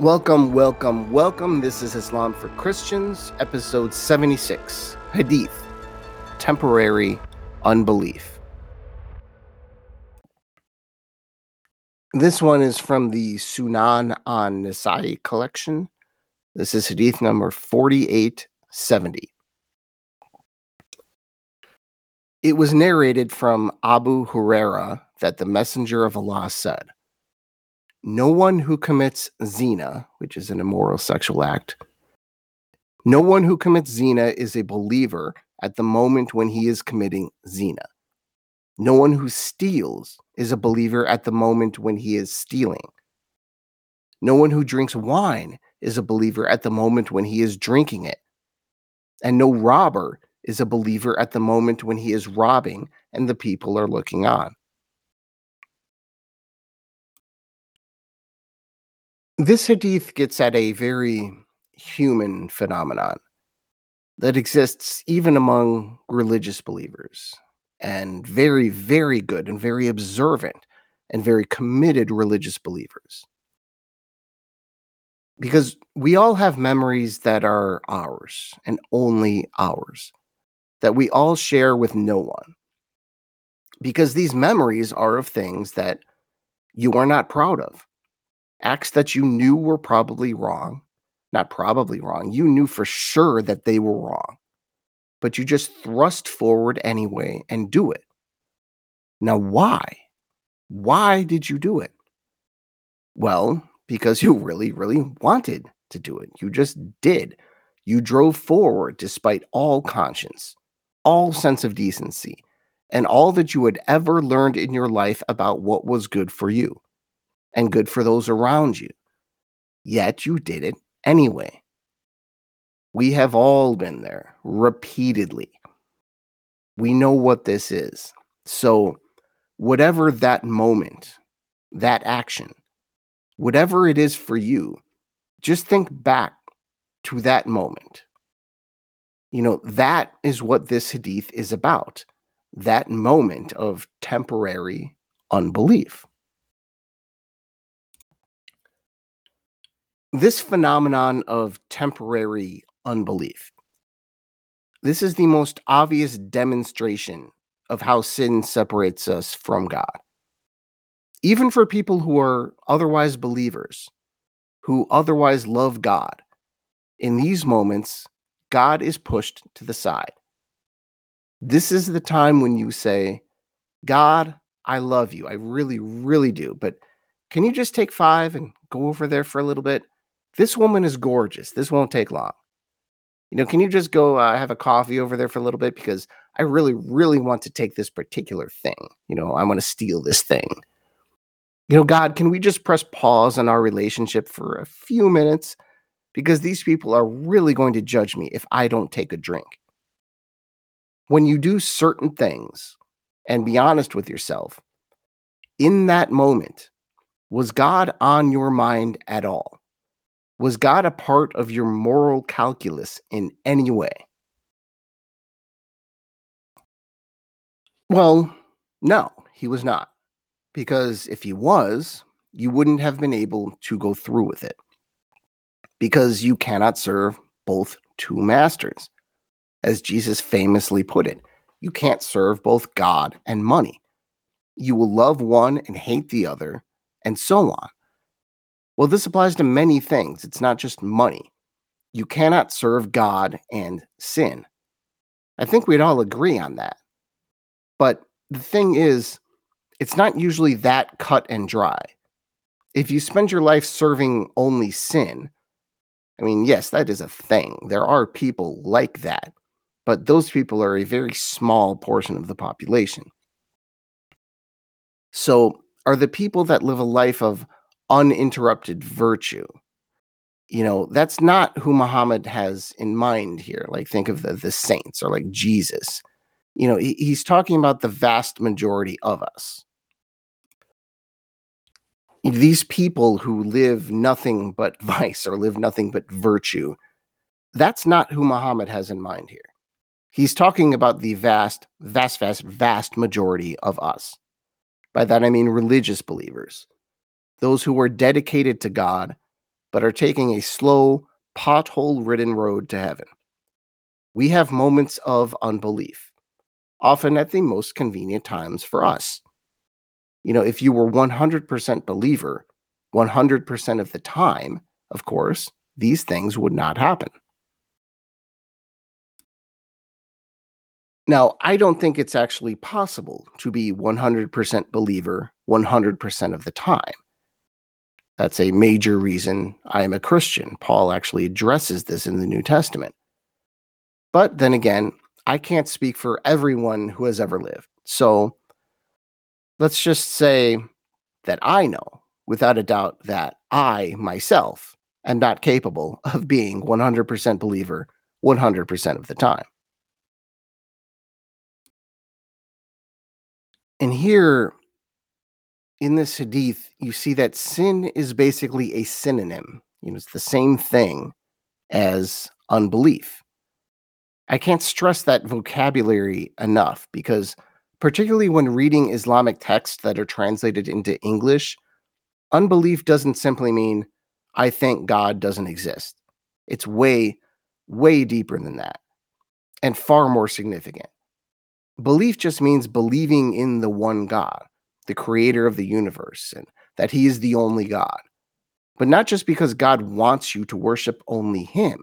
Welcome, welcome, welcome. This is Islam for Christians, episode 76 Hadith Temporary Unbelief. This one is from the Sunan an Nasai collection. This is Hadith number 4870. It was narrated from Abu Huraira that the Messenger of Allah said, no one who commits zina, which is an immoral sexual act, no one who commits zina is a believer at the moment when he is committing zina. No one who steals is a believer at the moment when he is stealing. No one who drinks wine is a believer at the moment when he is drinking it. And no robber is a believer at the moment when he is robbing and the people are looking on. This hadith gets at a very human phenomenon that exists even among religious believers and very, very good and very observant and very committed religious believers. Because we all have memories that are ours and only ours, that we all share with no one. Because these memories are of things that you are not proud of acts that you knew were probably wrong, not probably wrong, you knew for sure that they were wrong, but you just thrust forward anyway and do it. Now, why? Why did you do it? Well, because you really, really wanted to do it. You just did. You drove forward despite all conscience, all sense of decency, and all that you had ever learned in your life about what was good for you and good for those around you. Yet you did it anyway. We have all been there repeatedly. We know what this is. So, whatever that moment, that action, whatever it is for you, just think back to that moment. You know, that is what this hadith is about that moment of temporary unbelief. This phenomenon of temporary unbelief this is the most obvious demonstration of how sin separates us from God. Even for people who are otherwise believers, who otherwise love God, in these moments, God is pushed to the side. This is the time when you say, God, I love you. I really, really do. But can you just take five and go over there for a little bit? This woman is gorgeous. This won't take long. You know, can you just go uh, have a coffee over there for a little bit? Because I really, really want to take this particular thing. You know, I want to steal this thing. You know, God, can we just press pause on our relationship for a few minutes? Because these people are really going to judge me if I don't take a drink. When you do certain things and be honest with yourself, in that moment, was God on your mind at all? Was God a part of your moral calculus in any way? Well, no, he was not. Because if he was, you wouldn't have been able to go through with it. Because you cannot serve both two masters. As Jesus famously put it, you can't serve both God and money. You will love one and hate the other, and so on. Well, this applies to many things. It's not just money. You cannot serve God and sin. I think we'd all agree on that. But the thing is, it's not usually that cut and dry. If you spend your life serving only sin, I mean, yes, that is a thing. There are people like that, but those people are a very small portion of the population. So, are the people that live a life of uninterrupted virtue. You know, that's not who Muhammad has in mind here. Like, think of the, the saints or like Jesus. You know, he, he's talking about the vast majority of us. These people who live nothing but vice or live nothing but virtue, that's not who Muhammad has in mind here. He's talking about the vast, vast, vast, vast majority of us. By that I mean religious believers those who were dedicated to God, but are taking a slow, pothole ridden road to heaven. We have moments of unbelief, often at the most convenient times for us. You know, if you were 100% believer 100% of the time, of course, these things would not happen. Now, I don't think it's actually possible to be 100% believer 100% of the time. That's a major reason I am a Christian. Paul actually addresses this in the New Testament. But then again, I can't speak for everyone who has ever lived. So let's just say that I know without a doubt that I myself am not capable of being 100% believer 100% of the time. And here in this hadith, you see that sin is basically a synonym. You know, it's the same thing as unbelief. I can't stress that vocabulary enough because, particularly when reading Islamic texts that are translated into English, unbelief doesn't simply mean, I think God doesn't exist. It's way, way deeper than that and far more significant. Belief just means believing in the one God, the creator of the universe, and that he is the only God. But not just because God wants you to worship only him.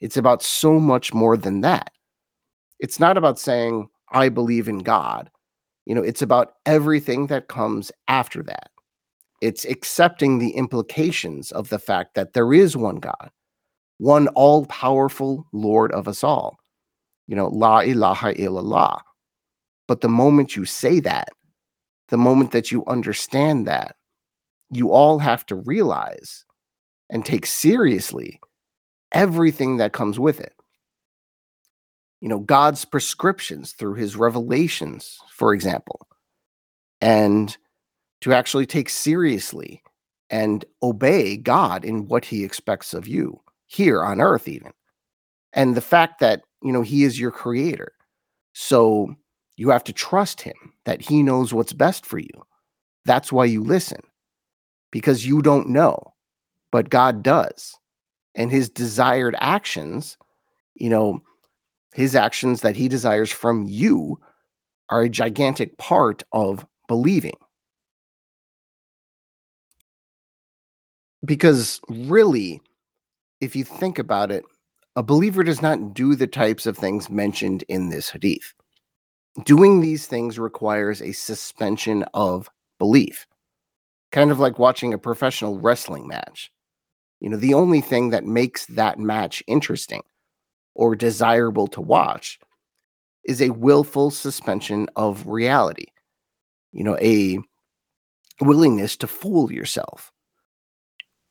It's about so much more than that. It's not about saying, I believe in God. You know, it's about everything that comes after that. It's accepting the implications of the fact that there is one God, one all powerful Lord of us all. You know, La ilaha illallah. But the moment you say that, the moment that you understand that, you all have to realize and take seriously everything that comes with it. You know, God's prescriptions through his revelations, for example, and to actually take seriously and obey God in what he expects of you here on earth, even. And the fact that, you know, he is your creator. So you have to trust him that he knows what's best for you. That's why you listen, because you don't know, but God does. And his desired actions, you know, his actions that he desires from you are a gigantic part of believing. Because really, if you think about it, a believer does not do the types of things mentioned in this hadith doing these things requires a suspension of belief, kind of like watching a professional wrestling match. You know, the only thing that makes that match interesting or desirable to watch is a willful suspension of reality. You know, a willingness to fool yourself.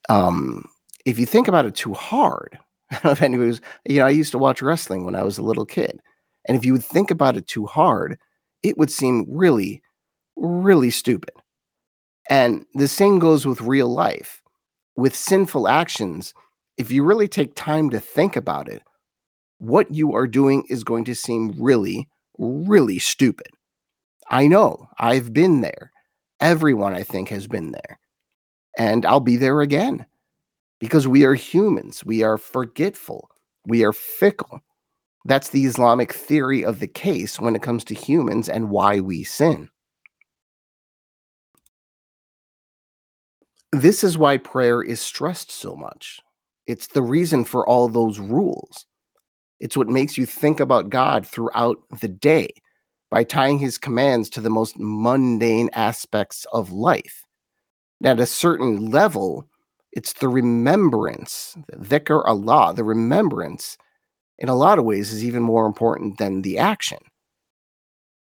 Um, if you think about it too hard, I don't know if anybody was, you know, I used to watch wrestling when I was a little kid. And if you would think about it too hard, it would seem really, really stupid. And the same goes with real life. With sinful actions, if you really take time to think about it, what you are doing is going to seem really, really stupid. I know, I've been there. Everyone, I think, has been there. And I'll be there again because we are humans. We are forgetful. We are fickle. That's the Islamic theory of the case when it comes to humans and why we sin. This is why prayer is stressed so much. It's the reason for all those rules. It's what makes you think about God throughout the day by tying his commands to the most mundane aspects of life. At a certain level, it's the remembrance, the dhikr Allah, the remembrance in a lot of ways is even more important than the action.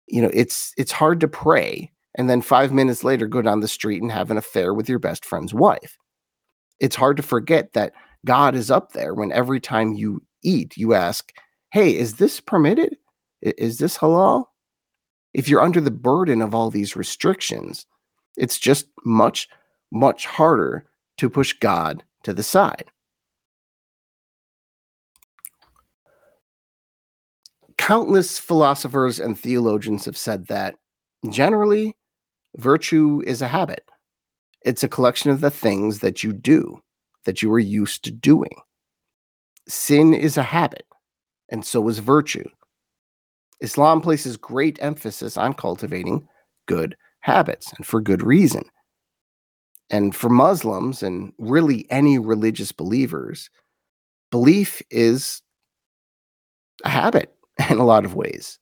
You know, it's it's hard to pray and then 5 minutes later go down the street and have an affair with your best friend's wife. It's hard to forget that God is up there when every time you eat you ask, "Hey, is this permitted? Is this halal?" If you're under the burden of all these restrictions, it's just much much harder to push God to the side. Countless philosophers and theologians have said that generally, virtue is a habit. It's a collection of the things that you do that you are used to doing. Sin is a habit, and so is virtue. Islam places great emphasis on cultivating good habits, and for good reason. And for Muslims and really any religious believers, belief is a habit in a lot of ways.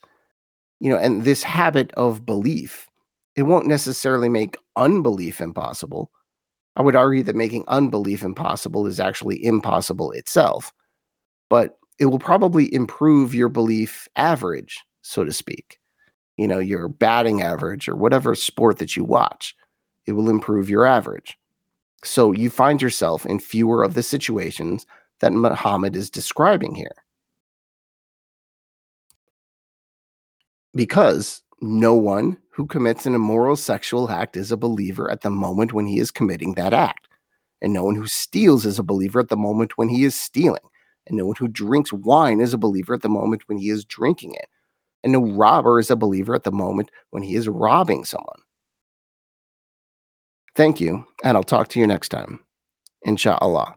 You know, and this habit of belief, it won't necessarily make unbelief impossible. I would argue that making unbelief impossible is actually impossible itself, but it will probably improve your belief average, so to speak. You know, your batting average or whatever sport that you watch, it will improve your average. So you find yourself in fewer of the situations that Muhammad is describing here. Because no one who commits an immoral sexual act is a believer at the moment when he is committing that act. And no one who steals is a believer at the moment when he is stealing. And no one who drinks wine is a believer at the moment when he is drinking it. And no robber is a believer at the moment when he is robbing someone. Thank you, and I'll talk to you next time. Inshallah.